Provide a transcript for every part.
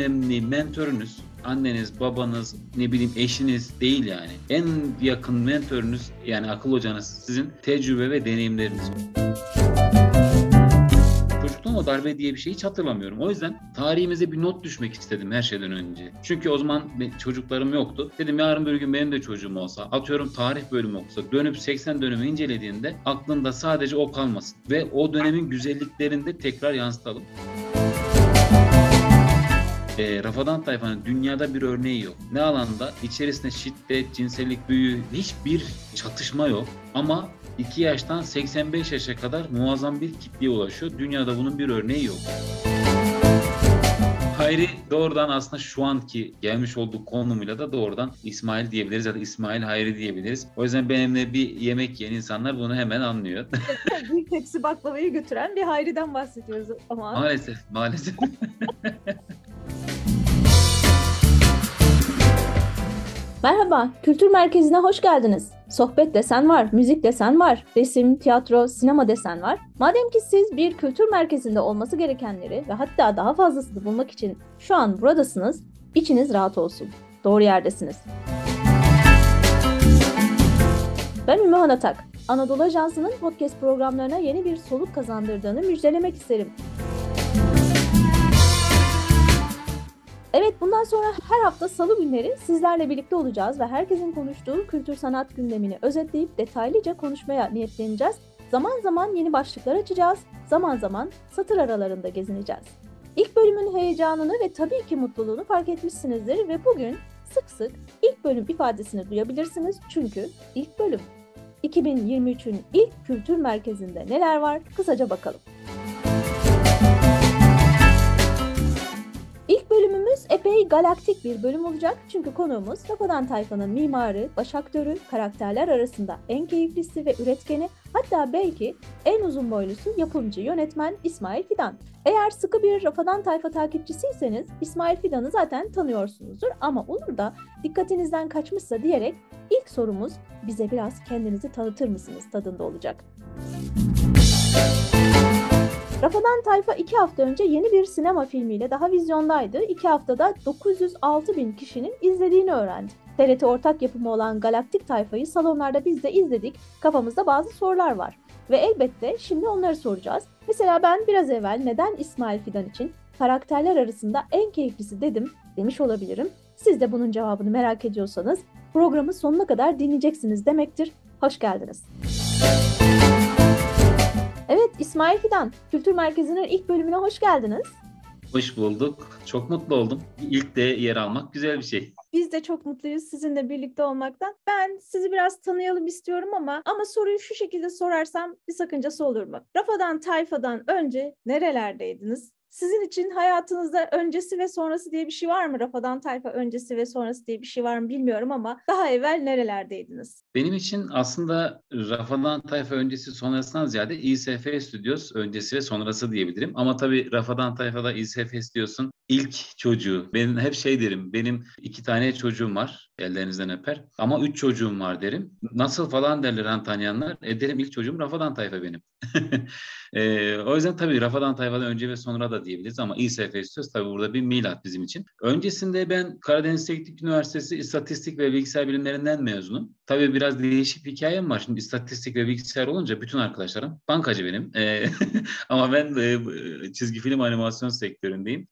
önemli mentörünüz anneniz, babanız, ne bileyim eşiniz değil yani. En yakın mentörünüz yani akıl hocanız sizin tecrübe ve deneyimleriniz. Çocukluğum darbe diye bir şey hiç hatırlamıyorum. O yüzden tarihimize bir not düşmek istedim her şeyden önce. Çünkü o zaman çocuklarım yoktu. Dedim yarın bir gün benim de çocuğum olsa, atıyorum tarih bölümü okusa, dönüp 80 dönümü incelediğinde aklında sadece o kalmasın. Ve o dönemin güzelliklerini de tekrar yansıtalım e, Rafadan tayfanın dünyada bir örneği yok. Ne alanda? İçerisinde şiddet, cinsellik büyü, hiçbir çatışma yok. Ama 2 yaştan 85 yaşa kadar muazzam bir kitleye ulaşıyor. Dünyada bunun bir örneği yok. Hayri doğrudan aslında şu anki gelmiş olduğu konumuyla da doğrudan İsmail diyebiliriz ya da İsmail Hayri diyebiliriz. O yüzden benimle bir yemek yiyen insanlar bunu hemen anlıyor. bir tepsi baklavayı götüren bir Hayri'den bahsediyoruz ama. Maalesef, maalesef. Merhaba, Kültür Merkezi'ne hoş geldiniz. Sohbet desen var, müzik desen var, resim, tiyatro, sinema desen var. Madem ki siz bir kültür merkezinde olması gerekenleri ve hatta daha fazlasını bulmak için şu an buradasınız, içiniz rahat olsun. Doğru yerdesiniz. Ben Ümmü Hanatak. Anadolu Ajansı'nın podcast programlarına yeni bir soluk kazandırdığını müjdelemek isterim. Evet bundan sonra her hafta salı günleri sizlerle birlikte olacağız ve herkesin konuştuğu kültür sanat gündemini özetleyip detaylıca konuşmaya niyetleneceğiz. Zaman zaman yeni başlıklar açacağız, zaman zaman satır aralarında gezineceğiz. İlk bölümün heyecanını ve tabii ki mutluluğunu fark etmişsinizdir ve bugün sık sık ilk bölüm ifadesini duyabilirsiniz çünkü ilk bölüm. 2023'ün ilk kültür merkezinde neler var kısaca bakalım. Epey galaktik bir bölüm olacak çünkü konuğumuz Rafadan Tayfa'nın mimarı, başaktörü, karakterler arasında en keyiflisi ve üretkeni hatta belki en uzun boylusu yapımcı yönetmen İsmail Fidan. Eğer sıkı bir Rafadan Tayfa takipçisiyseniz İsmail Fidan'ı zaten tanıyorsunuzdur ama olur da dikkatinizden kaçmışsa diyerek ilk sorumuz bize biraz kendinizi tanıtır mısınız tadında olacak. Rafadan Tayfa iki hafta önce yeni bir sinema filmiyle daha vizyondaydı. İki haftada 906 bin kişinin izlediğini öğrendik. TRT ortak yapımı olan Galaktik Tayfa'yı salonlarda biz de izledik. Kafamızda bazı sorular var. Ve elbette şimdi onları soracağız. Mesela ben biraz evvel neden İsmail Fidan için karakterler arasında en keyiflisi dedim demiş olabilirim. Siz de bunun cevabını merak ediyorsanız programı sonuna kadar dinleyeceksiniz demektir. Hoş geldiniz. İsmail Fidan, Kültür Merkezi'nin ilk bölümüne hoş geldiniz. Hoş bulduk. Çok mutlu oldum. İlk de yer almak güzel bir şey. Biz de çok mutluyuz sizinle birlikte olmaktan. Ben sizi biraz tanıyalım istiyorum ama ama soruyu şu şekilde sorarsam bir sakıncası olur mu? Rafadan Tayfa'dan önce nerelerdeydiniz? Sizin için hayatınızda öncesi ve sonrası diye bir şey var mı? Rafadan Tayfa öncesi ve sonrası diye bir şey var mı bilmiyorum ama daha evvel nerelerdeydiniz? Benim için aslında Rafadan Tayfa öncesi sonrasından ziyade İSF Studios öncesi ve sonrası diyebilirim. Ama tabii Rafadan Tayfa'da İSF Studios'un ilk çocuğu. Ben hep şey derim, benim iki tane çocuğum var, ellerinizden öper. Ama üç çocuğum var derim. Nasıl falan derler han tanıyanlar. E derim ilk çocuğum Rafadan Tayfa benim. e, o yüzden tabii Rafadan Tayfa'dan önce ve sonra da diyebiliriz ama İSF Studios tabii burada bir milat bizim için. Öncesinde ben Karadeniz Teknik Üniversitesi İstatistik ve Bilgisayar Bilimlerinden mezunum. Tabii biraz değişik bir hikayem var. Şimdi istatistik ve bilgisayar olunca bütün arkadaşlarım bankacı benim. E, ama ben de çizgi film animasyon sektöründeyim.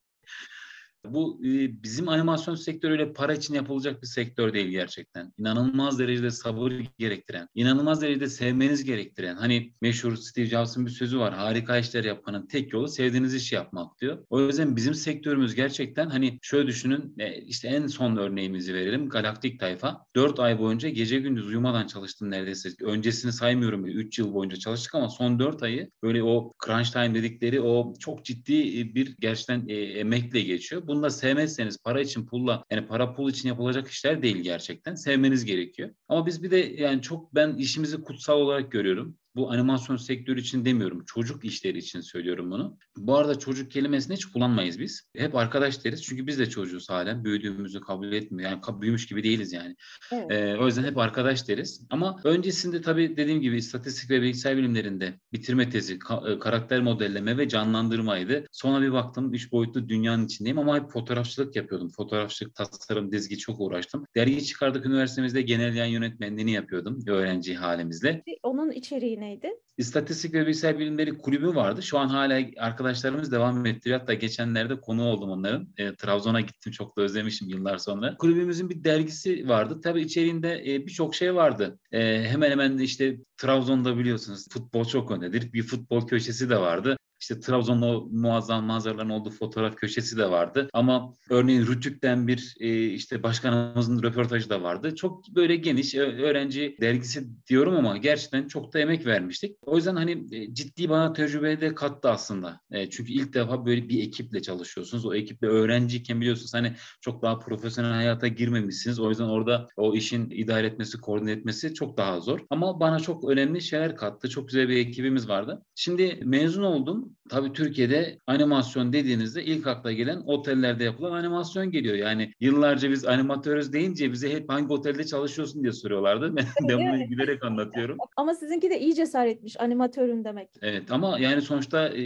Bu e, bizim animasyon sektörüyle para için yapılacak bir sektör değil gerçekten. İnanılmaz derecede sabır gerektiren, inanılmaz derecede sevmeniz gerektiren. Hani meşhur Steve Jobs'ın bir sözü var. Harika işler yapmanın tek yolu sevdiğiniz işi yapmak diyor. O yüzden bizim sektörümüz gerçekten hani şöyle düşünün e, işte en son örneğimizi verelim. Galaktik Tayfa. 4 ay boyunca gece gündüz uyumadan çalıştım neredeyse. Öncesini saymıyorum bile. 3 yıl boyunca çalıştık ama son 4 ayı böyle o crunch time dedikleri o çok ciddi e, bir gerçekten emekle geçiyor. Bunu da sevmezseniz para için pulla yani para pul için yapılacak işler değil gerçekten. Sevmeniz gerekiyor. Ama biz bir de yani çok ben işimizi kutsal olarak görüyorum. Bu animasyon sektörü için demiyorum. Çocuk işleri için söylüyorum bunu. Bu arada çocuk kelimesini hiç kullanmayız biz. Hep arkadaş deriz. Çünkü biz de çocuğuz halen. Büyüdüğümüzü kabul etmiyor. Yani büyümüş gibi değiliz yani. Evet. Ee, o yüzden hep arkadaş deriz. Ama öncesinde tabii dediğim gibi istatistik ve bilgisayar bilimlerinde bitirme tezi, ka- e, karakter modelleme ve canlandırmaydı. Sonra bir baktım üç boyutlu dünyanın içindeyim ama hep fotoğrafçılık yapıyordum. Fotoğrafçılık, tasarım, dizgi çok uğraştım. Dergi çıkardık üniversitemizde genel yayın yönetmenliğini yapıyordum öğrenci halimizle. Onun içeriği neydi? İstatistik ve Bilgisayar Bilimleri Kulübü vardı. Şu an hala arkadaşlarımız devam ettiriyor. Hatta geçenlerde konu oldum onların. E, Trabzon'a gittim çok da özlemişim yıllar sonra. Kulübümüzün bir dergisi vardı. Tabii içeriğinde e, birçok şey vardı. E, hemen hemen işte Trabzon'da biliyorsunuz futbol çok öndedir. Bir futbol köşesi de vardı. İşte Trabzon'da muazzam manzaraların olduğu fotoğraf köşesi de vardı. Ama örneğin Rütük'ten bir e, işte başkanımızın röportajı da vardı. Çok böyle geniş öğrenci dergisi diyorum ama gerçekten çok da emek vermiştik. O yüzden hani e, ciddi bana tecrübe de kattı aslında. E, çünkü ilk defa böyle bir ekiple çalışıyorsunuz. O ekiple öğrenciyken biliyorsunuz hani çok daha profesyonel hayata girmemişsiniz. O yüzden orada o işin idare etmesi, koordine etmesi çok daha zor. Ama bana çok önemli şeyler kattı. Çok güzel bir ekibimiz vardı. Şimdi mezun oldum. Tabii Türkiye'de animasyon dediğinizde ilk akla gelen otellerde yapılan animasyon geliyor. Yani yıllarca biz animatörüz deyince bize hep hangi otelde çalışıyorsun diye soruyorlardı. Ben, bunu gülerek anlatıyorum. Ama sizinki de iyi cesaretmiş animatörüm demek. Evet ama yani sonuçta e,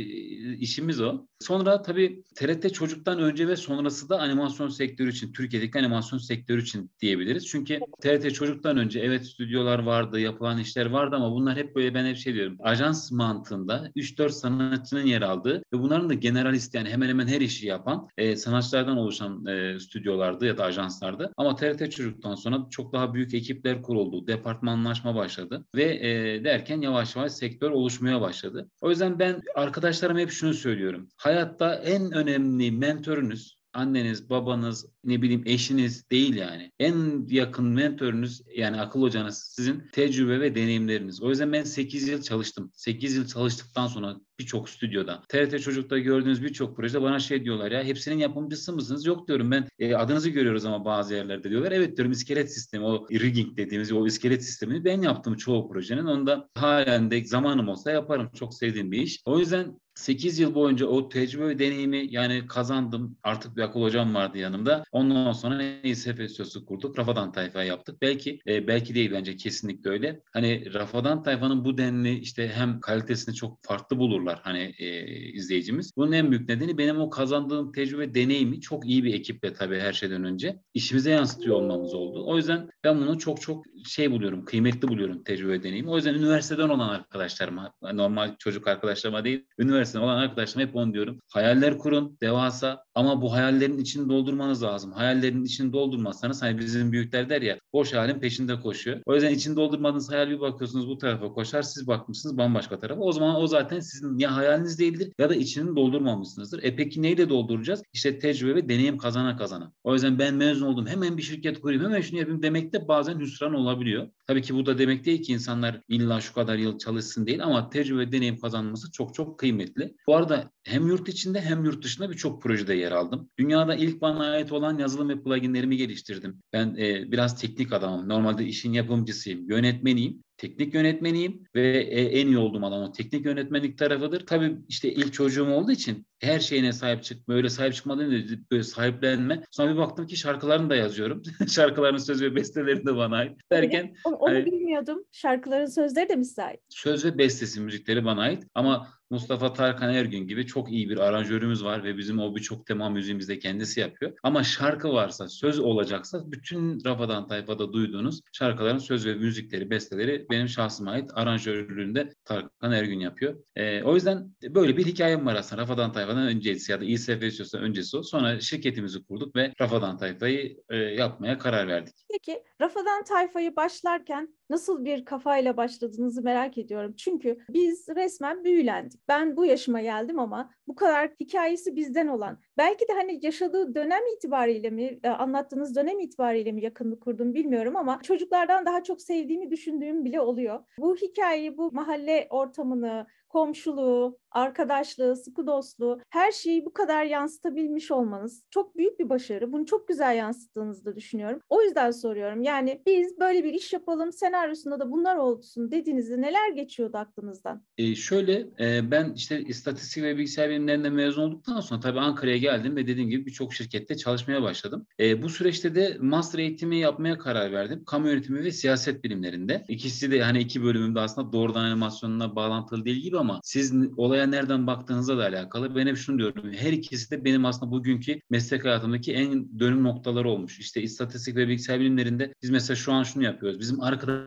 işimiz o. Sonra tabii TRT çocuktan önce ve sonrası da animasyon sektörü için, Türkiye'deki animasyon sektörü için diyebiliriz. Çünkü TRT çocuktan önce evet stüdyolar vardı, yapılan işler vardı ama bunlar hep böyle ben hep şey diyorum. Ajans mantığında 3-4 sanatçı sanatçının yer aldığı ve bunların da generalist yani hemen hemen her işi yapan e, sanatçılardan oluşan e, stüdyolardı ya da ajanslardı. Ama TRT Çocuk'tan sonra çok daha büyük ekipler kuruldu. Departmanlaşma başladı ve e, derken yavaş yavaş sektör oluşmaya başladı. O yüzden ben arkadaşlarıma hep şunu söylüyorum. Hayatta en önemli mentorunuz anneniz, babanız, ne bileyim eşiniz değil yani. En yakın mentörünüz yani akıl hocanız sizin tecrübe ve deneyimleriniz. O yüzden ben 8 yıl çalıştım. 8 yıl çalıştıktan sonra birçok stüdyoda. TRT Çocuk'ta gördüğünüz birçok projede bana şey diyorlar ya hepsinin yapımcısı mısınız? Yok diyorum ben e, adınızı görüyoruz ama bazı yerlerde diyorlar. Evet diyorum iskelet sistemi o rigging dediğimiz o iskelet sistemini ben yaptım çoğu projenin. Onda halen de zamanım olsa yaparım. Çok sevdiğim bir iş. O yüzden 8 yıl boyunca o tecrübe ve deneyimi yani kazandım. Artık bir akıl hocam vardı yanımda. Ondan sonra İSF Sözlük kurduk. Rafadan Tayfa yaptık. Belki e, belki değil bence kesinlikle öyle. Hani Rafadan Tayfa'nın bu denli işte hem kalitesini çok farklı bulurlar hani e, izleyicimiz. Bunun en büyük nedeni benim o kazandığım tecrübe deneyimi çok iyi bir ekiple tabii her şeyden önce işimize yansıtıyor olmamız oldu. O yüzden ben bunu çok çok şey buluyorum, kıymetli buluyorum tecrübe deneyimi. O yüzden üniversiteden olan arkadaşlarıma, normal çocuk arkadaşlarıma değil, üniversiteden olan arkadaşlarıma hep onu diyorum. Hayaller kurun, devasa ama bu hayallerin içini doldurmanız lazım. Hayallerin içini doldurmazsanız hani bizim büyükler der ya boş halin peşinde koşuyor. O yüzden içini doldurmadığınız hayal bir bakıyorsunuz bu tarafa koşar siz bakmışsınız bambaşka tarafa. O zaman o zaten sizin ya hayaliniz değildir ya da içini doldurmamışsınızdır. E peki neyle dolduracağız? İşte tecrübe ve deneyim kazana kazana. O yüzden ben mezun oldum hemen bir şirket kurayım hemen şunu yapayım demek de bazen hüsran olabiliyor. Tabii ki bu da demek değil ki insanlar illa şu kadar yıl çalışsın değil ama tecrübe deneyim kazanması çok çok kıymetli. Bu arada hem yurt içinde hem yurt dışında birçok projede yer aldım. Dünyada ilk bana ait olan yazılım ve pluginlerimi geliştirdim. Ben e, biraz teknik adamım. Normalde işin yapımcısıyım, yönetmeniyim teknik yönetmeniyim ve e, en iyi olduğum alan o teknik yönetmenlik tarafıdır. Tabii işte ilk çocuğum olduğu için her şeyine sahip çıkma, öyle sahip çıkmadan önce böyle sahiplenme. Sonra bir baktım ki şarkılarını da yazıyorum. Şarkıların söz ve besteleri de bana ait. Derken onu, onu hani, bilmiyordum. Şarkıların sözleri de mi ait? Söz ve bestesi müzikleri bana ait ama Mustafa Tarkan Ergün gibi çok iyi bir aranjörümüz var ve bizim o birçok tema müziğimizi de kendisi yapıyor. Ama şarkı varsa, söz olacaksa bütün Rafadan Tayfa'da duyduğunuz şarkıların söz ve müzikleri, besteleri benim şahsıma ait aranjörlüğünde Tarkan Ergün yapıyor. E, o yüzden böyle bir hikayem var aslında. Rafadan Tayfa'dan öncesi ya da İSF istiyorsa öncesi o. Sonra şirketimizi kurduk ve Rafadan Tayfa'yı e, yapmaya karar verdik. Peki Rafadan Tayfa'yı başlarken nasıl bir kafayla başladığınızı merak ediyorum. Çünkü biz resmen büyülendik. Ben bu yaşıma geldim ama bu kadar hikayesi bizden olan, belki de hani yaşadığı dönem itibariyle mi, e, anlattığınız dönem itibariyle mi yakınlık kurdum bilmiyorum ama çocuklardan daha çok sevdiğimi düşündüğüm bile oluyor. Bu hikayeyi, bu mahalle ortamını, komşuluğu, arkadaşlığı, sıkı dostluğu, her şeyi bu kadar yansıtabilmiş olmanız çok büyük bir başarı. Bunu çok güzel yansıttığınızı da düşünüyorum. O yüzden soruyorum. Yani biz böyle bir iş yapalım, senaryosunda da bunlar olsun dediğinizde neler geçiyordu aklınızdan? E şöyle e, ben işte istatistik ve bilgisayar bilimlerinde mezun olduktan sonra tabii Ankara'ya geldim ve dediğim gibi birçok şirkette çalışmaya başladım. E, bu süreçte de master eğitimi yapmaya karar verdim. Kamu yönetimi ve siyaset bilimlerinde. İkisi de hani iki bölümümde aslında doğrudan animasyonuna bağlantılı değil gibi ama siz olaya nereden baktığınızla da alakalı. Ben hep şunu diyorum. Her ikisi de benim aslında bugünkü meslek hayatımdaki en dönüm noktaları olmuş. İşte istatistik ve bilgisayar bilimlerinde biz mesela şu an şunu yapıyoruz. Bizim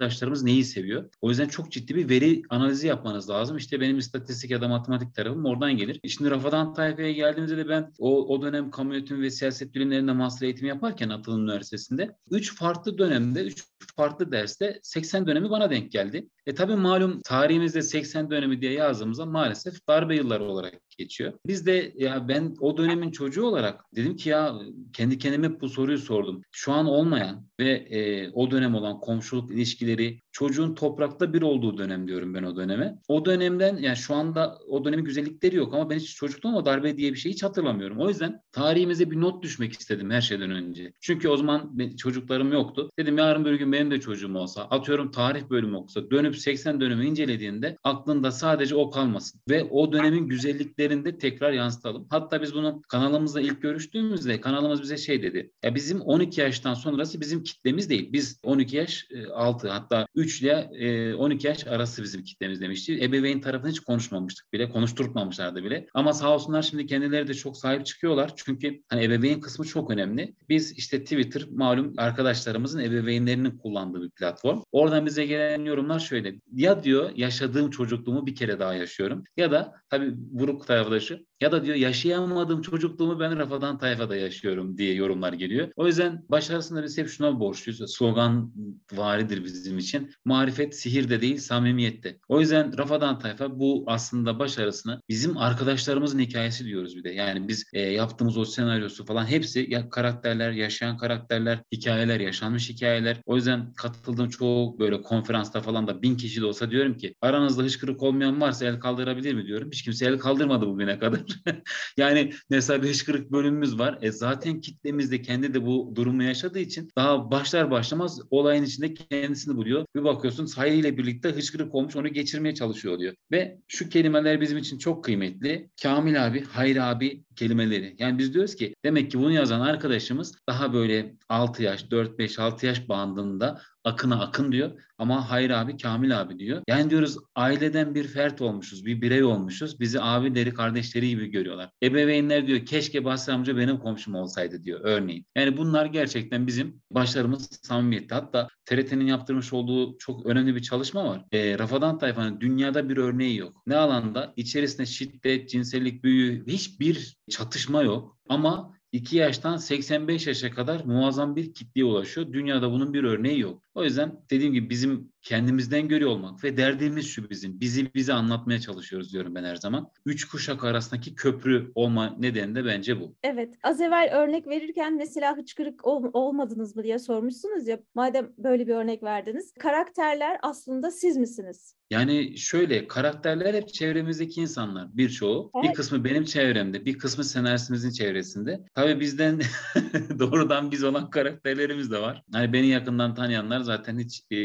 arkadaşlarımız neyi seviyor? O yüzden çok ciddi bir veri analizi yapmanız lazım. İşte benim istatistik ya da matematik tarafım oradan gelir. Şimdi Rafadan Tayfa'ya geldiğimizde de ben o, o dönem kamu yönetimi ve siyaset bilimlerinde master eğitimi yaparken Atılım Üniversitesi'nde 3 farklı dönemde, 3 farklı derste 80 dönemi bana denk geldi. E tabii malum tarihimizde 80 dönemi diye yazdığımızda maalesef darbe yılları olarak geçiyor. Biz de ya ben o dönemin çocuğu olarak dedim ki ya kendi kendime bu soruyu sordum. Şu an olmayan ve e, o dönem olan komşuluk ilişkileri çocuğun toprakta bir olduğu dönem diyorum ben o döneme. O dönemden yani şu anda o dönemin güzellikleri yok ama ben hiç çocukluğum o darbe diye bir şey hiç hatırlamıyorum. O yüzden tarihimize bir not düşmek istedim her şeyden önce. Çünkü o zaman çocuklarım yoktu. Dedim yarın bir gün benim de çocuğum olsa atıyorum tarih bölümü okusa dönüp 80 dönümü incelediğinde aklında sadece o kalmasın. Ve o dönemin güzelliklerini de tekrar yansıtalım. Hatta biz bunu kanalımızda ilk görüştüğümüzde kanalımız bize şey dedi. Ya bizim 12 yaştan sonrası bizim kitlemiz değil. Biz 12 yaş e, altı hatta 3 ile 12 yaş arası bizim kitlemiz demişti. Ebeveyn tarafını hiç konuşmamıştık bile. Konuşturtmamışlardı bile. Ama sağ olsunlar şimdi kendileri de çok sahip çıkıyorlar. Çünkü hani ebeveyn kısmı çok önemli. Biz işte Twitter malum arkadaşlarımızın ebeveynlerinin kullandığı bir platform. Oradan bize gelen yorumlar şöyle. Ya diyor yaşadığım çocukluğumu bir kere daha yaşıyorum. Ya da tabii Buruk tarafdaşı ya da diyor yaşayamadığım çocukluğumu ben Rafadan Tayfa'da yaşıyorum diye yorumlar geliyor. O yüzden başarısında biz hep şuna borçluyuz. Slogan varidir bizim için. Marifet sihirde değil samimiyette. O yüzden Rafadan Tayfa bu aslında başarısını bizim arkadaşlarımızın hikayesi diyoruz bir de. Yani biz e, yaptığımız o senaryosu falan hepsi ya karakterler, yaşayan karakterler, hikayeler, yaşanmış hikayeler. O yüzden katıldığım çoğu böyle konferansta falan da bin kişi de olsa diyorum ki aranızda hışkırık olmayan varsa el kaldırabilir mi diyorum. Hiç kimse el kaldırmadı bugüne kadar. yani mesela bir hışkırık bölümümüz var. E zaten kitlemiz de kendi de bu durumu yaşadığı için daha başlar başlamaz olayın içinde kendisini buluyor. Bir bakıyorsun sayıyla birlikte hışkırık olmuş onu geçirmeye çalışıyor oluyor. Ve şu kelimeler bizim için çok kıymetli. Kamil abi, Hayri abi kelimeleri. Yani biz diyoruz ki demek ki bunu yazan arkadaşımız daha böyle 6 yaş, 4, 5, 6 yaş bandında akına akın diyor ama hayır abi Kamil abi diyor. Yani diyoruz aileden bir fert olmuşuz, bir birey olmuşuz. Bizi abileri, kardeşleri gibi görüyorlar. Ebeveynler diyor keşke Basri amca benim komşum olsaydı diyor örneğin. Yani bunlar gerçekten bizim başlarımız samimiyette. Hatta TRT'nin yaptırmış olduğu çok önemli bir çalışma var. E, Rafadan Tayfa'nın dünyada bir örneği yok. Ne alanda? İçerisinde şiddet, cinsellik büyüğü hiçbir çatışma yok. Ama 2 yaştan 85 yaşa kadar muazzam bir kitleye ulaşıyor. Dünyada bunun bir örneği yok. O yüzden dediğim gibi bizim kendimizden görüyor olmak ve derdimiz şu bizim. Bizi bize anlatmaya çalışıyoruz diyorum ben her zaman. Üç kuşak arasındaki köprü olma nedeni de bence bu. Evet. Az evvel örnek verirken mesela hıçkırık ol, olmadınız mı diye sormuşsunuz ya. Madem böyle bir örnek verdiniz. Karakterler aslında siz misiniz? Yani şöyle karakterler hep çevremizdeki insanlar birçoğu. Evet. Bir kısmı benim çevremde, bir kısmı senaristimizin çevresinde. Tabii bizden doğrudan biz olan karakterlerimiz de var. Hani beni yakından tanıyanlar zaten hiç e,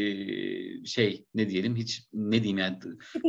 şey ne diyelim hiç ne diyeyim yani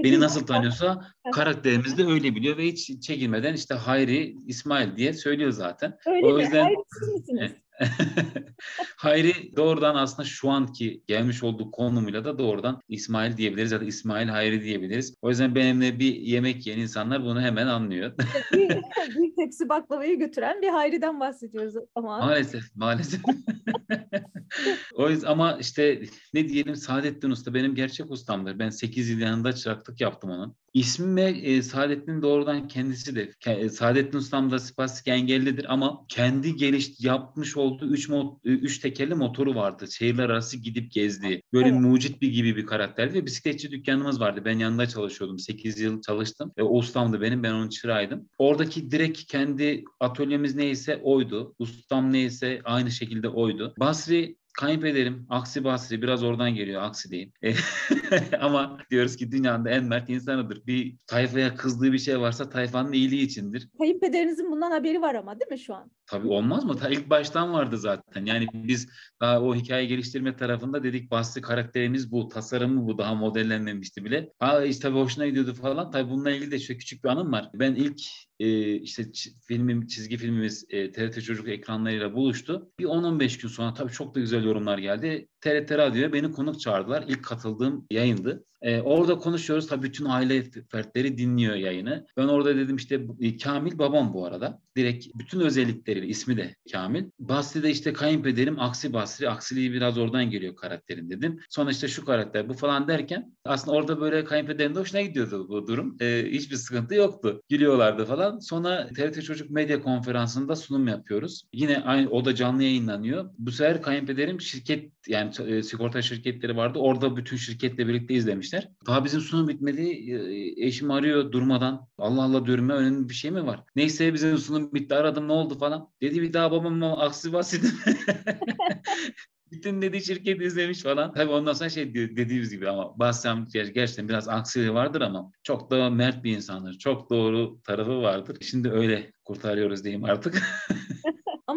beni nasıl tanıyorsa karakterimiz de öyle biliyor ve hiç çekilmeden işte Hayri İsmail diye söylüyor zaten. Öyle o yüzden mi? Hayri misiniz? Hayri doğrudan aslında şu anki gelmiş olduğu konumuyla da doğrudan İsmail diyebiliriz ya da İsmail Hayri diyebiliriz. O yüzden benimle bir yemek yiyen insanlar bunu hemen anlıyor. bir, bir tepsi baklavayı götüren bir Hayri'den bahsediyoruz ama. Maalesef, maalesef. o yüzden ama işte ne diyelim Saadettin Usta benim gerçek ustamdır. Ben 8 yıl yanında çıraklık yaptım onun. İsmi e, Saadettin doğrudan kendisi de. Saadettin Ustam da spastik engellidir ama kendi geliş yapmış olduğu 3 üç tekerli motoru vardı. Şehirler arası gidip gezdiği. Böyle evet. mucit bir gibi bir karakterdi ve bisikletçi dükkanımız vardı. Ben yanında çalışıyordum. 8 yıl çalıştım. E, ustamdı benim. Ben onun çırağıydım. Oradaki direkt kendi atölyemiz neyse oydu. Ustam neyse aynı şekilde oydu. Basri kayınpederim Aksi Basri biraz oradan geliyor Aksi diyeyim. E, Ama diyoruz ki dünyanın en mert insanıdır. Bir tayfaya kızdığı bir şey varsa tayfanın iyiliği içindir. Kayınpederinizin bundan haberi var ama değil mi şu an? Tabii olmaz mı? Ta ilk baştan vardı zaten. Yani biz daha o hikaye geliştirme tarafında dedik Basri karakterimiz bu, tasarımı bu, daha modellenmemişti bile. Ha işte tabii hoşuna gidiyordu falan. Tabii bununla ilgili de şöyle küçük bir anım var. Ben ilk e, işte filmim, çizgi filmimiz e, TRT Çocuk ekranlarıyla buluştu. Bir 10-15 gün sonra tabii çok da güzel yorumlar geldi. TRT Radyo'ya beni konuk çağırdılar. İlk katıldığım yayındı. Ee, orada konuşuyoruz. Tabii bütün aile fertleri dinliyor yayını. Ben orada dedim işte e, Kamil babam bu arada. Direkt bütün özellikleriyle ismi de Kamil. Basri de işte kayınpederim Aksi Basri. Aksiliği biraz oradan geliyor karakterin dedim. Sonra işte şu karakter bu falan derken aslında orada böyle kayınpederin de hoşuna gidiyordu bu durum. Ee, hiçbir sıkıntı yoktu. Gülüyorlardı falan. Sonra TRT Çocuk Medya Konferansı'nda sunum yapıyoruz. Yine aynı o da canlı yayınlanıyor. Bu sefer kayınpederim şirket yani e, sigorta şirketleri vardı. Orada bütün şirketle birlikte izlemişler. Daha bizim sunum bitmedi. E, eşim arıyor durmadan. Allah Allah diyorum ya önemli bir şey mi var? Neyse bizim sunum bitti aradım ne oldu falan. Dedi bir daha babam aksi bahsedin. bütün dedi şirket izlemiş falan. Tabii ondan sonra şey dediğimiz gibi ama Bassam gerçekten biraz aksiliği vardır ama çok da mert bir insandır. Çok doğru tarafı vardır. Şimdi öyle kurtarıyoruz diyeyim artık.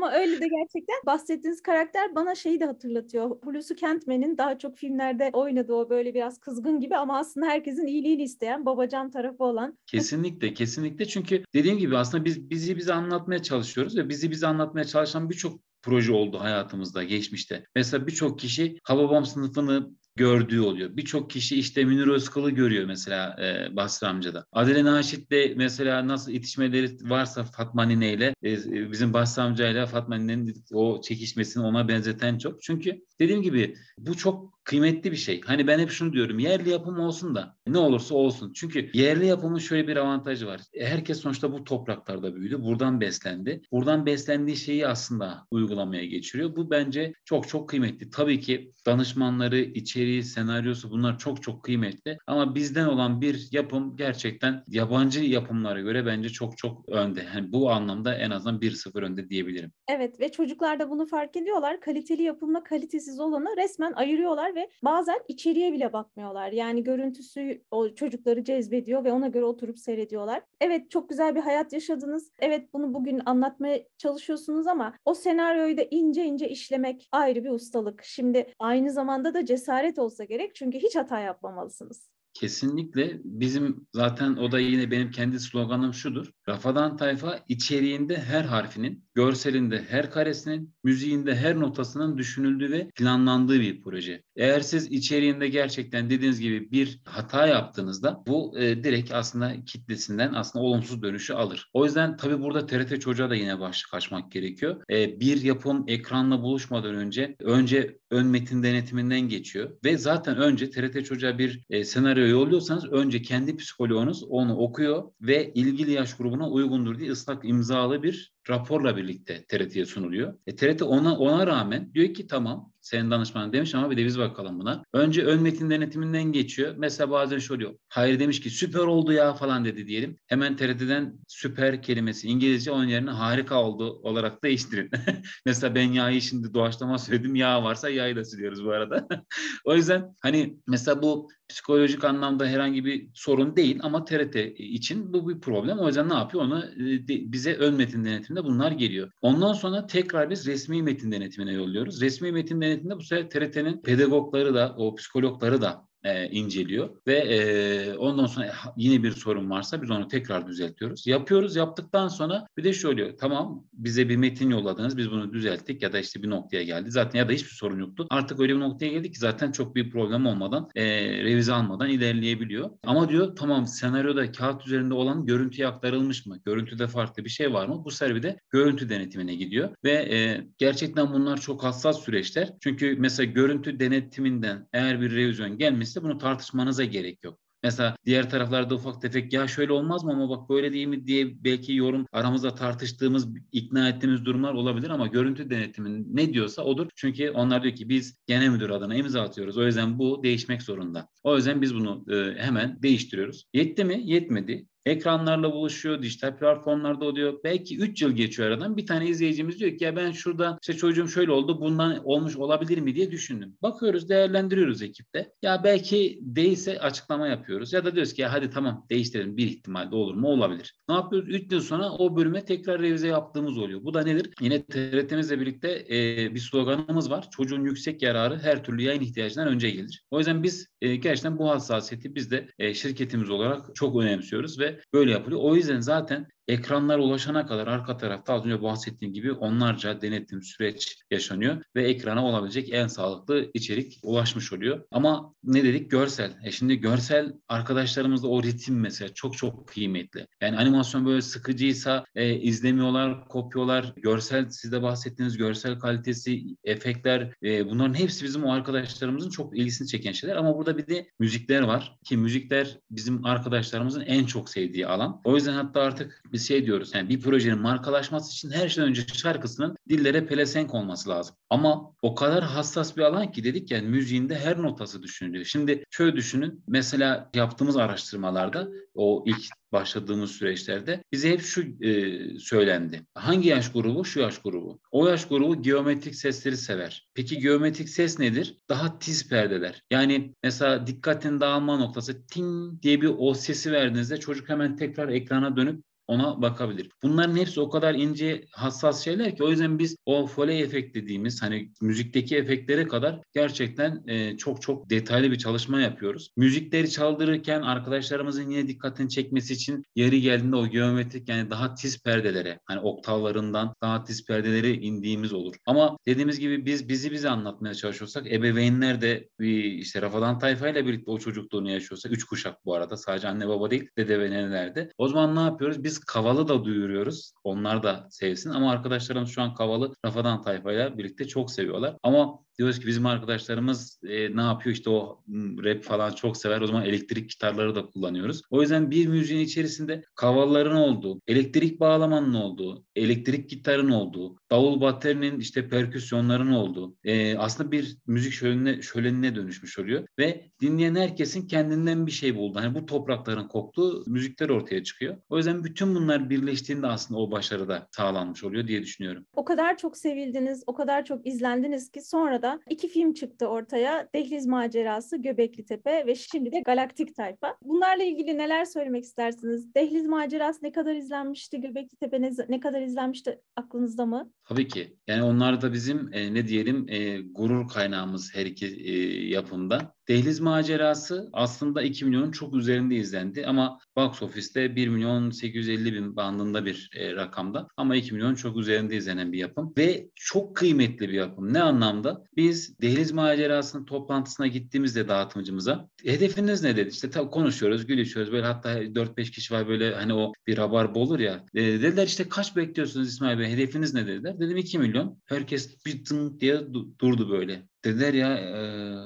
Ama öyle de gerçekten bahsettiğiniz karakter bana şeyi de hatırlatıyor. Hulusi Kentmen'in daha çok filmlerde oynadığı o böyle biraz kızgın gibi ama aslında herkesin iyiliğini isteyen babacan tarafı olan. Kesinlikle kesinlikle çünkü dediğim gibi aslında biz bizi bize anlatmaya çalışıyoruz ve bizi bize anlatmaya çalışan birçok proje oldu hayatımızda geçmişte. Mesela birçok kişi Hababam sınıfını gördüğü oluyor. Birçok kişi işte Münir Özkul'u görüyor mesela e, Basri amcada. Adile Naşit de mesela nasıl itişmeleri varsa Fatma Nine ile e, bizim Basri amcayla Fatma Nine'nin o çekişmesini ona benzeten çok. Çünkü dediğim gibi bu çok kıymetli bir şey. Hani ben hep şunu diyorum yerli yapım olsun da ne olursa olsun. Çünkü yerli yapımın şöyle bir avantajı var. Herkes sonuçta bu topraklarda büyüdü. Buradan beslendi. Buradan beslendiği şeyi aslında uygulamaya geçiriyor. Bu bence çok çok kıymetli. Tabii ki danışmanları, içeriği, senaryosu bunlar çok çok kıymetli. Ama bizden olan bir yapım gerçekten yabancı yapımlara göre bence çok çok önde. Yani bu anlamda en azından 1-0 önde diyebilirim. Evet ve çocuklar da bunu fark ediyorlar. Kaliteli yapımla kalitesiz olanı resmen ayırıyorlar ve bazen içeriye bile bakmıyorlar. Yani görüntüsü o çocukları cezbediyor ve ona göre oturup seyrediyorlar. Evet çok güzel bir hayat yaşadınız. Evet bunu bugün anlatmaya çalışıyorsunuz ama o senaryoyu da ince ince işlemek ayrı bir ustalık. Şimdi aynı zamanda da cesaret olsa gerek çünkü hiç hata yapmamalısınız. Kesinlikle bizim zaten o da yine benim kendi sloganım şudur. Rafadan Tayfa içeriğinde her harfinin, görselinde her karesinin, müziğinde her notasının düşünüldüğü ve planlandığı bir proje. Eğer siz içeriğinde gerçekten dediğiniz gibi bir hata yaptığınızda bu e, direkt aslında kitlesinden aslında olumsuz dönüşü alır. O yüzden tabii burada TRT çocuğa da yine başlık açmak gerekiyor. E, bir yapım ekranla buluşmadan önce önce ön metin denetiminden geçiyor ve zaten önce TRT çocuğa bir e, senaryo yolluyorsanız önce kendi psikoloğunuz onu okuyor ve ilgili yaş grubuna uygundur diye ıslak imzalı bir raporla birlikte TRT'ye sunuluyor. E, TRT ona ona rağmen diyor ki tamam senin danışman demiş ama bir de biz bakalım buna. Önce ön metin denetiminden geçiyor. Mesela bazen şu oluyor. Hayır demiş ki süper oldu ya falan dedi diyelim. Hemen TRT'den süper kelimesi İngilizce onun yerine harika oldu olarak değiştirin. mesela ben yağı şimdi doğaçlama söyledim. Yağ varsa yağı da siliyoruz bu arada. o yüzden hani mesela bu psikolojik anlamda herhangi bir sorun değil ama TRT için bu bir problem. O yüzden ne yapıyor? Onu e, bize ön metin denetiminde bunlar geliyor. Ondan sonra tekrar biz resmi metin denetimine yolluyoruz. Resmi metin denetiminde bu sefer TRT'nin pedagogları da o psikologları da e, inceliyor ve e, ondan sonra yine bir sorun varsa biz onu tekrar düzeltiyoruz. Yapıyoruz. Yaptıktan sonra bir de şu oluyor. Tamam bize bir metin yolladınız. Biz bunu düzelttik ya da işte bir noktaya geldi. Zaten ya da hiçbir sorun yoktu. Artık öyle bir noktaya geldik ki zaten çok bir problem olmadan e, revize almadan ilerleyebiliyor. Ama diyor tamam senaryoda kağıt üzerinde olan görüntüye aktarılmış mı? Görüntüde farklı bir şey var mı? Bu sefer de görüntü denetimine gidiyor ve e, gerçekten bunlar çok hassas süreçler. Çünkü mesela görüntü denetiminden eğer bir revizyon gelmesi ise bunu tartışmanıza gerek yok. Mesela diğer taraflarda ufak tefek ya şöyle olmaz mı ama bak böyle değil mi diye belki yorum aramızda tartıştığımız, ikna ettiğimiz durumlar olabilir ama görüntü denetimin ne diyorsa odur. Çünkü onlar diyor ki biz genel müdür adına imza atıyoruz. O yüzden bu değişmek zorunda. O yüzden biz bunu e, hemen değiştiriyoruz. Yetti mi? Yetmedi. Ekranlarla buluşuyor, dijital platformlarda oluyor. Belki 3 yıl geçiyor aradan. Bir tane izleyicimiz diyor ki ya ben şurada işte çocuğum şöyle oldu bundan olmuş olabilir mi diye düşündüm. Bakıyoruz değerlendiriyoruz ekipte. Ya belki değilse açıklama yapıyoruz. Ya da diyoruz ki ya hadi tamam değiştirelim bir ihtimalde olur mu? Olabilir. Ne yapıyoruz? 3 yıl sonra o bölüme tekrar revize yaptığımız oluyor. Bu da nedir? Yine TRT'mizle birlikte e, bir sloganımız var. Çocuğun yüksek yararı her türlü yayın ihtiyacından önce gelir. O yüzden biz e, gerçekten bu hassasiyeti biz de e, şirketimiz olarak çok önemsiyoruz ve böyle yapılıyor. O yüzden zaten ekranlar ulaşana kadar arka tarafta az önce bahsettiğim gibi onlarca denetim süreç yaşanıyor ve ekrana olabilecek en sağlıklı içerik ulaşmış oluyor. Ama ne dedik? Görsel. E şimdi görsel arkadaşlarımızda o ritim mesela çok çok kıymetli. Yani animasyon böyle sıkıcıysa e, izlemiyorlar, kopuyorlar. Görsel, siz de bahsettiğiniz görsel kalitesi, efektler e, bunların hepsi bizim o arkadaşlarımızın çok ilgisini çeken şeyler. Ama burada bir de müzikler var ki müzikler bizim arkadaşlarımızın en çok sevdiği alan. O yüzden hatta artık biz şey diyoruz yani bir projenin markalaşması için her şeyden önce şarkısının dillere pelesenk olması lazım. Ama o kadar hassas bir alan ki dedik yani müziğinde her notası düşünülüyor. Şimdi şöyle düşünün mesela yaptığımız araştırmalarda o ilk başladığımız süreçlerde bize hep şu e, söylendi. Hangi yaş grubu? Şu yaş grubu. O yaş grubu geometrik sesleri sever. Peki geometrik ses nedir? Daha tiz perdeler. Yani mesela dikkatin dağılma noktası ting diye bir o sesi verdiğinizde çocuk hemen tekrar ekrana dönüp ona bakabilir. Bunların hepsi o kadar ince hassas şeyler ki o yüzden biz o foley efekt dediğimiz hani müzikteki efektlere kadar gerçekten e, çok çok detaylı bir çalışma yapıyoruz. Müzikleri çaldırırken arkadaşlarımızın yine dikkatini çekmesi için yeri geldiğinde o geometrik yani daha tiz perdelere hani oktavlarından daha tiz perdelere indiğimiz olur. Ama dediğimiz gibi biz bizi bize anlatmaya çalışıyorsak ebeveynler de bir işte Rafadan Tayfa ile birlikte o çocukluğunu yaşıyorsa üç kuşak bu arada sadece anne baba değil dede ve nenelerde. O zaman ne yapıyoruz? Biz biz Kaval'ı da duyuruyoruz. Onlar da sevsin ama arkadaşlarım şu an Kaval'ı Rafadan Tayfa'yla birlikte çok seviyorlar. Ama diyoruz ki bizim arkadaşlarımız e, ne yapıyor işte o rap falan çok sever. O zaman elektrik gitarları da kullanıyoruz. O yüzden bir müziğin içerisinde kavalların olduğu, elektrik bağlamanın olduğu, elektrik gitarın olduğu, davul baterinin işte perküsyonların olduğu e, aslında bir müzik şölenine, şölenine dönüşmüş oluyor. Ve dinleyen herkesin kendinden bir şey buldu. Hani bu toprakların koktuğu müzikler ortaya çıkıyor. O yüzden bütün bunlar birleştiğinde aslında o başarıda sağlanmış oluyor diye düşünüyorum. O kadar çok sevildiniz, o kadar çok izlendiniz ki sonra da iki film çıktı ortaya. Dehliz Macerası, Göbekli Tepe ve şimdi de Galaktik Tayfa. Bunlarla ilgili neler söylemek istersiniz? Dehliz Macerası ne kadar izlenmişti? Göbekli Tepe ne, ne kadar izlenmişti aklınızda mı? Tabii ki. Yani onlar da bizim e, ne diyelim e, gurur kaynağımız her iki e, yapımda. Dehliz macerası aslında 2 milyonun çok üzerinde izlendi ama box office'te 1 milyon 850 bin bandında bir e, rakamda ama 2 milyon çok üzerinde izlenen bir yapım ve çok kıymetli bir yapım. Ne anlamda? Biz Dehliz macerasının toplantısına gittiğimizde dağıtımcımıza hedefiniz ne dedi? İşte tabii konuşuyoruz, gülüşüyoruz böyle hatta 4-5 kişi var böyle hani o bir rabarba olur ya. E, dediler işte kaç bekliyorsunuz İsmail Bey? Hedefiniz ne dediler? Dedim 2 milyon. Herkes bir tın diye durdu böyle. Dediler ya e,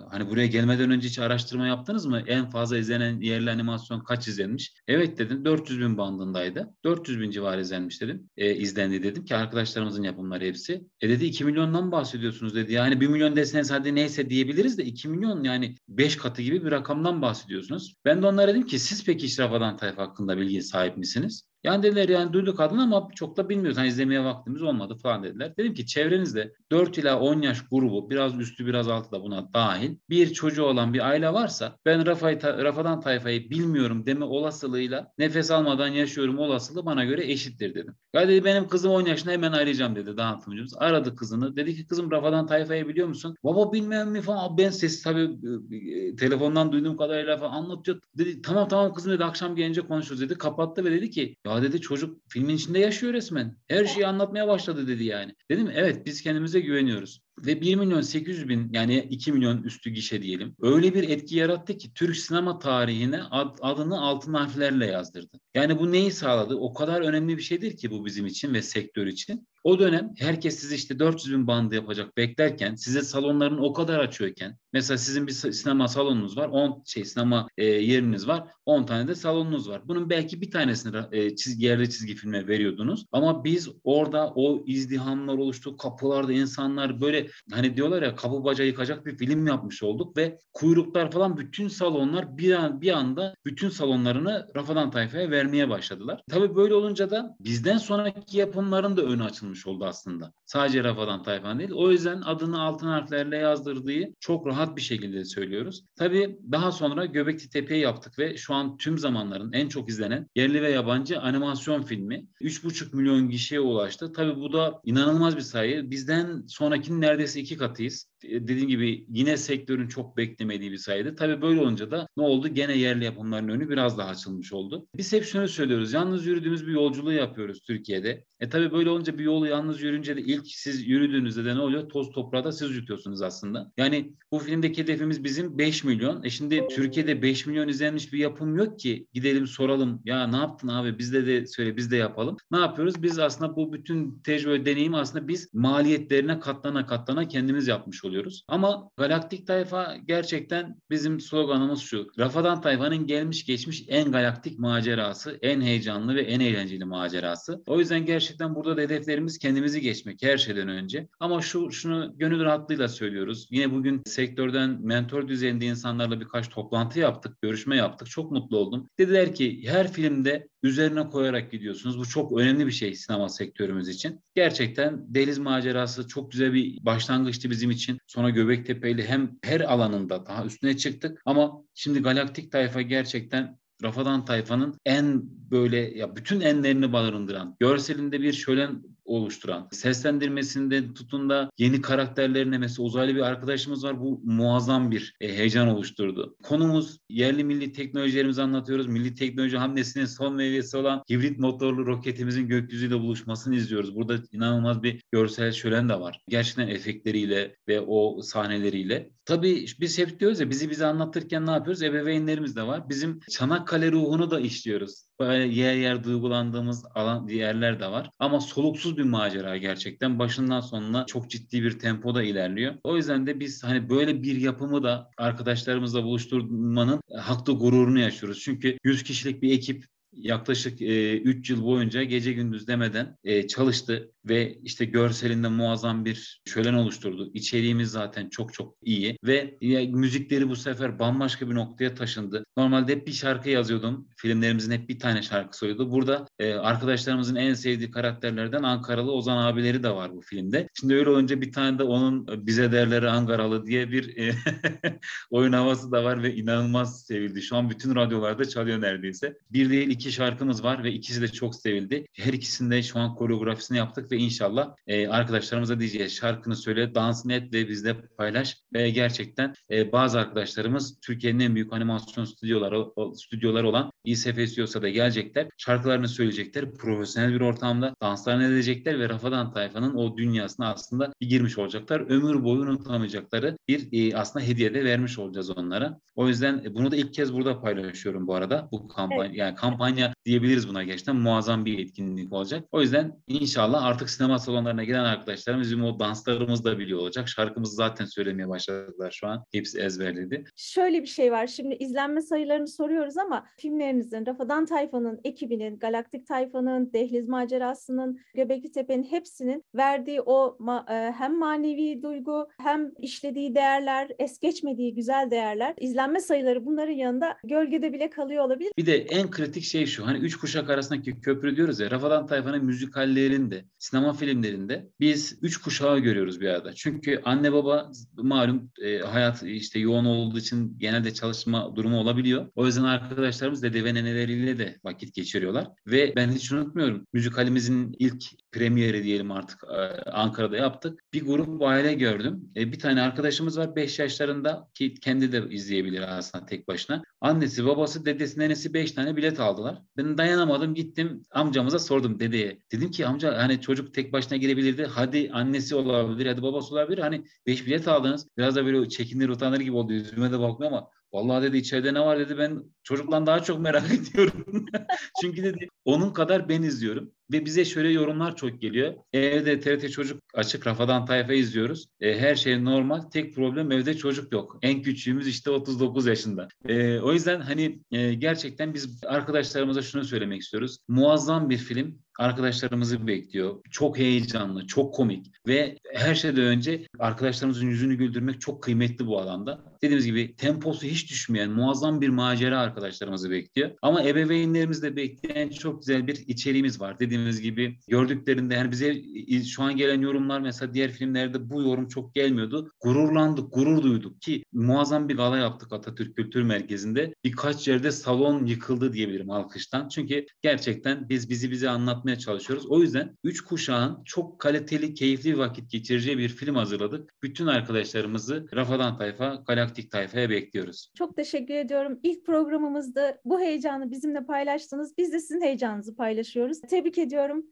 hani buraya gelmeden önce hiç araştırma yaptınız mı? En fazla izlenen yerli animasyon kaç izlenmiş? Evet dedim 400 bin bandındaydı. 400 bin civarı izlenmiş dedim. E, izlendi dedim ki arkadaşlarımızın yapımları hepsi. E dedi 2 milyondan bahsediyorsunuz dedi. Yani 1 milyon deseniz hadi neyse diyebiliriz de 2 milyon yani 5 katı gibi bir rakamdan bahsediyorsunuz. Ben de onlara dedim ki siz peki İşrafadan Tayfa hakkında bilgi sahip misiniz? Yani dediler yani duyduk adını ama çok da bilmiyoruz. Hani izlemeye vaktimiz olmadı falan dediler. Dedim ki çevrenizde 4 ila 10 yaş grubu biraz üstü biraz altı da buna dahil bir çocuğu olan bir aile varsa ben Rafa'yı, Rafa'dan tayfayı bilmiyorum deme olasılığıyla nefes almadan yaşıyorum olasılığı bana göre eşittir dedim. Ya dedi benim kızım 10 yaşında hemen arayacağım dedi dağıtımcımız. Aradı kızını. Dedi ki kızım Rafa'dan tayfayı biliyor musun? Baba bilmem mi falan. Ben sesi tabii e, telefondan duyduğum kadarıyla falan anlatıyor. Dedi tamam tamam kızım dedi akşam gelince konuşuruz dedi. Kapattı ve dedi ki ya dedi çocuk filmin içinde yaşıyor resmen. Her şeyi anlatmaya başladı dedi yani. Dedim evet biz kendimize güveniyoruz. Ve 1 milyon 800 bin yani 2 milyon üstü gişe diyelim. Öyle bir etki yarattı ki Türk sinema tarihine ad, adını altın harflerle yazdırdı. Yani bu neyi sağladı? O kadar önemli bir şeydir ki bu bizim için ve sektör için. O dönem herkes sizi işte 400 bin bandı yapacak beklerken size salonların o kadar açıyorken mesela sizin bir sinema salonunuz var 10 şey sinema e, yeriniz var 10 tane de salonunuz var. Bunun belki bir tanesini e, çizgi, yerli çizgi filme veriyordunuz ama biz orada o izdihamlar oluştu kapılarda insanlar böyle hani diyorlar ya kapı baca yıkacak bir film yapmış olduk ve kuyruklar falan bütün salonlar bir an bir anda bütün salonlarını Rafadan Tayfa'ya vermeye başladılar. Tabii böyle olunca da bizden sonraki yapımların da önü açılmış oldu aslında. Sadece Rafadan Tayfa'nın değil. O yüzden adını altın harflerle yazdırdığı çok rahat bir şekilde söylüyoruz. Tabii daha sonra Göbekli Tepe'yi yaptık ve şu an tüm zamanların en çok izlenen yerli ve yabancı animasyon filmi 3,5 milyon kişiye ulaştı. Tabii bu da inanılmaz bir sayı. Bizden sonrakinin neredeyse iki katıyız. E, dediğim gibi yine sektörün çok beklemediği bir sayıydı. Tabii böyle olunca da ne oldu? Gene yerli yapımların önü biraz daha açılmış oldu. Biz hep şunu söylüyoruz. Yalnız yürüdüğümüz bir yolculuğu yapıyoruz Türkiye'de. E tabii böyle olunca bir yolu yalnız yürünce de ilk siz yürüdüğünüzde de ne oluyor? Toz toprağı da siz yutuyorsunuz aslında. Yani bu filmdeki hedefimiz bizim 5 milyon. E şimdi Türkiye'de 5 milyon izlenmiş bir yapım yok ki. Gidelim soralım. Ya ne yaptın abi? Bizde de söyle biz de yapalım. Ne yapıyoruz? Biz aslında bu bütün tecrübe deneyim aslında biz maliyetlerine katlana katlana kendimiz yapmış oluyoruz. Ama Galaktik Tayfa gerçekten bizim sloganımız şu. Rafadan Tayfa'nın gelmiş geçmiş en galaktik macerası, en heyecanlı ve en eğlenceli macerası. O yüzden gerçekten burada da hedeflerimiz kendimizi geçmek her şeyden önce. Ama şu şunu gönül rahatlığıyla söylüyoruz. Yine bugün sektörden mentor düzeyinde insanlarla birkaç toplantı yaptık, görüşme yaptık. Çok mutlu oldum. Dediler ki her filmde üzerine koyarak gidiyorsunuz. Bu çok önemli bir şey sinema sektörümüz için. Gerçekten Deniz macerası çok güzel bir başlangıçtı bizim için. Sonra Göbektepe hem her alanında daha üstüne çıktık ama şimdi Galaktik Tayfa gerçekten Rafadan Tayfa'nın en böyle ya bütün enlerini barındıran, görselinde bir şölen oluşturan, seslendirmesinde tutun da yeni karakterlerine mesela uzaylı bir arkadaşımız var. Bu muazzam bir e, heyecan oluşturdu. Konumuz yerli milli teknolojilerimizi anlatıyoruz. Milli teknoloji hamlesinin son meyvesi olan hibrit motorlu roketimizin gökyüzüyle buluşmasını izliyoruz. Burada inanılmaz bir görsel şölen de var. Gerçekten efektleriyle ve o sahneleriyle. Tabii biz hep diyoruz ya bizi bize anlatırken ne yapıyoruz? Ebeveynlerimiz de var. Bizim Çanakkale ruhunu da işliyoruz. Böyle yer yer duygulandığımız alan yerler de var. Ama soluksuz bir macera gerçekten. Başından sonuna çok ciddi bir tempoda ilerliyor. O yüzden de biz hani böyle bir yapımı da arkadaşlarımızla buluşturmanın haklı gururunu yaşıyoruz. Çünkü 100 kişilik bir ekip yaklaşık 3 e, yıl boyunca gece gündüz demeden e, çalıştı ve işte görselinde muazzam bir şölen oluşturdu. İçeriğimiz zaten çok çok iyi ve ya, müzikleri bu sefer bambaşka bir noktaya taşındı. Normalde hep bir şarkı yazıyordum. Filmlerimizin hep bir tane şarkısı oluyordu. Burada e, arkadaşlarımızın en sevdiği karakterlerden Ankaralı Ozan abileri de var bu filmde. Şimdi öyle olunca bir tane de onun Bize Derleri Ankaralı diye bir e, oyun havası da var ve inanılmaz sevildi. Şu an bütün radyolarda çalıyor neredeyse. Bir değil iki şarkımız var ve ikisi de çok sevildi. Her ikisinde şu an koreografisini yaptık ve inşallah e, arkadaşlarımıza diyeceğiz şarkını söyle, dansını et ve bizle paylaş. Ve gerçekten e, bazı arkadaşlarımız Türkiye'nin en büyük animasyon stüdyoları, stüdyoları olan İSF da gelecekler. Şarkılarını söyleyecekler. Profesyonel bir ortamda danslarını edecekler ve Rafadan Tayfa'nın o dünyasına aslında bir girmiş olacaklar. Ömür boyu unutamayacakları bir e, aslında hediye de vermiş olacağız onlara. O yüzden e, bunu da ilk kez burada paylaşıyorum bu arada. Bu kampanya evet. yani kampanya diyebiliriz buna gerçekten muazzam bir etkinlik olacak. O yüzden inşallah artık sinema salonlarına giden arkadaşlarımız bizim o danslarımızı da biliyor olacak. Şarkımızı zaten söylemeye başladılar şu an. Hepsi ezberledi. Şöyle bir şey var. Şimdi izlenme sayılarını soruyoruz ama filmlerinizin, Rafadan Tayfa'nın, ekibinin, Galaktik Tayfa'nın, Dehliz Macerası'nın, Göbekli Tepe'nin hepsinin verdiği o ma- e, hem manevi duygu hem işlediği değerler, es geçmediği güzel değerler, izlenme sayıları bunların yanında gölgede bile kalıyor olabilir. Bir de en kritik şey şu. Hani üç kuşak arasındaki köprü diyoruz ya. Rafadan Tayfa'nın müzikallerinde, sinema filmlerinde biz üç kuşağı görüyoruz bir arada. Çünkü anne baba malum e, hayat işte yoğun olduğu için genelde çalışma durumu olabiliyor. O yüzden arkadaşlarımız dede ve neneleriyle de vakit geçiriyorlar. Ve ben hiç unutmuyorum. Müzikalimizin ilk premieri diyelim artık e, Ankara'da yaptık. Bir grup aile gördüm. E, bir tane arkadaşımız var 5 yaşlarında ki kendi de izleyebilir aslında tek başına. Annesi, babası, dedesi, nenesi 5 tane bilet aldılar. Ben dayanamadım gittim amcamıza sordum dedeye. Dedim ki amca hani çocuk tek başına girebilirdi. Hadi annesi olabilir, hadi babası olabilir. Hani 5 bilet aldınız. Biraz da böyle çekinir, utanır gibi oldu. Yüzüme de bakmıyor ama Vallahi dedi içeride ne var dedi ben çocukla daha çok merak ediyorum. Çünkü dedi onun kadar ben izliyorum. Ve bize şöyle yorumlar çok geliyor. Evde TRT Çocuk açık Rafadan Tayfa izliyoruz. E, her şey normal. Tek problem evde çocuk yok. En küçüğümüz işte 39 yaşında. E, o yüzden hani e, gerçekten biz arkadaşlarımıza şunu söylemek istiyoruz. Muazzam bir film arkadaşlarımızı bekliyor. Çok heyecanlı, çok komik ve her şeyden önce arkadaşlarımızın yüzünü güldürmek çok kıymetli bu alanda. Dediğimiz gibi temposu hiç düşmeyen muazzam bir macera arkadaşlarımızı bekliyor. Ama ebeveynlerimiz de bekleyen çok güzel bir içeriğimiz var. Dediğimiz gibi gördüklerinde yani bize şu an gelen yorumlar mesela diğer filmlerde bu yorum çok gelmiyordu. Gururlandık, gurur duyduk ki muazzam bir gala yaptık Atatürk Kültür Merkezi'nde. Birkaç yerde salon yıkıldı diyebilirim alkıştan. Çünkü gerçekten biz bizi bize anlatmaya çalışıyoruz. O yüzden üç kuşağın çok kaliteli, keyifli vakit geçireceği bir film hazırladık. Bütün arkadaşlarımızı Rafadan Tayfa, Galaktik Tayfa'ya bekliyoruz. Çok teşekkür ediyorum. İlk programımızda bu heyecanı bizimle paylaştınız. Biz de sizin heyecanınızı paylaşıyoruz. Tebrik ediyorum.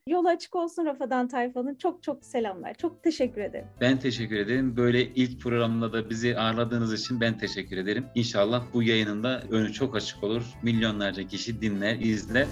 Yolu açık olsun Rafadan Tayfa'nın. Çok çok selamlar. Çok teşekkür ederim. Ben teşekkür ederim. Böyle ilk programda da bizi ağırladığınız için ben teşekkür ederim. İnşallah bu yayınında önü çok açık olur. Milyonlarca kişi dinler, izler.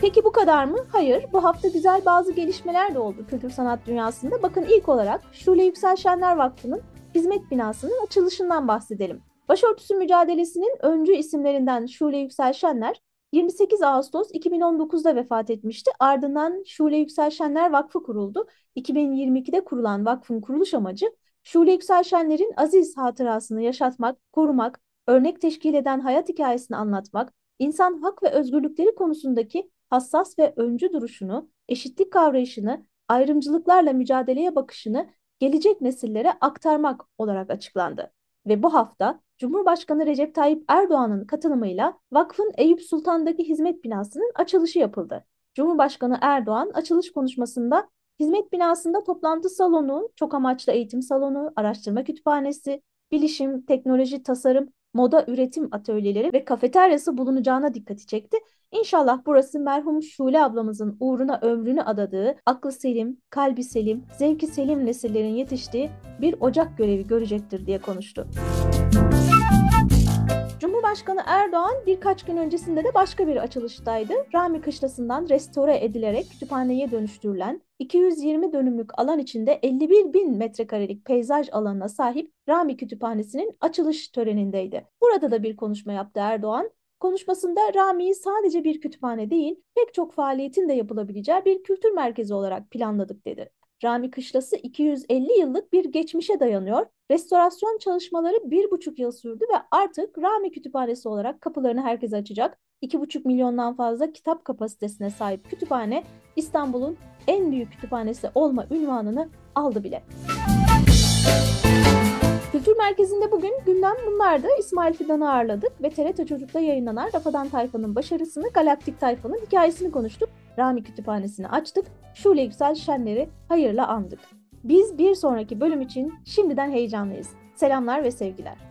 Peki bu kadar mı? Hayır. Bu hafta güzel bazı gelişmeler de oldu kültür sanat dünyasında. Bakın ilk olarak Şule Yüksel Şenler Vakfı'nın hizmet binasının açılışından bahsedelim. Başörtüsü mücadelesinin öncü isimlerinden Şule Yüksel Şenler 28 Ağustos 2019'da vefat etmişti. Ardından Şule Yüksel Şenler Vakfı kuruldu. 2022'de kurulan vakfın kuruluş amacı Şule Yüksel Şenler'in aziz hatırasını yaşatmak, korumak, örnek teşkil eden hayat hikayesini anlatmak, insan hak ve özgürlükleri konusundaki hassas ve öncü duruşunu, eşitlik kavrayışını, ayrımcılıklarla mücadeleye bakışını gelecek nesillere aktarmak olarak açıklandı. Ve bu hafta Cumhurbaşkanı Recep Tayyip Erdoğan'ın katılımıyla vakfın Eyüp Sultan'daki hizmet binasının açılışı yapıldı. Cumhurbaşkanı Erdoğan açılış konuşmasında hizmet binasında toplantı salonu, çok amaçlı eğitim salonu, araştırma kütüphanesi, bilişim, teknoloji, tasarım, moda üretim atölyeleri ve kafeteryası bulunacağına dikkati çekti. İnşallah burası merhum Şule ablamızın uğruna ömrünü adadığı, aklı selim, kalbi selim, zevki selim nesillerin yetiştiği bir ocak görevi görecektir diye konuştu. Cumhurbaşkanı Erdoğan birkaç gün öncesinde de başka bir açılıştaydı. Rami Kışlası'ndan restore edilerek kütüphaneye dönüştürülen 220 dönümlük alan içinde 51 bin metrekarelik peyzaj alanına sahip Rami Kütüphanesi'nin açılış törenindeydi. Burada da bir konuşma yaptı Erdoğan. Konuşmasında Rami'yi sadece bir kütüphane değil, pek çok faaliyetin de yapılabileceği bir kültür merkezi olarak planladık dedi. Rami Kışlası 250 yıllık bir geçmişe dayanıyor. Restorasyon çalışmaları bir buçuk yıl sürdü ve artık Rami Kütüphanesi olarak kapılarını herkese açacak. 2,5 milyondan fazla kitap kapasitesine sahip kütüphane İstanbul'un en büyük kütüphanesi olma ünvanını aldı bile. Kültür Merkezi'nde bugün gündem bunlardı. İsmail Fidan'ı ağırladık ve TRT Çocuk'ta yayınlanan Rafadan Tayfa'nın başarısını, Galaktik Tayfa'nın hikayesini konuştuk. Rami Kütüphanesi'ni açtık. Şule Yüksel Şenler'i hayırla andık. Biz bir sonraki bölüm için şimdiden heyecanlıyız. Selamlar ve sevgiler.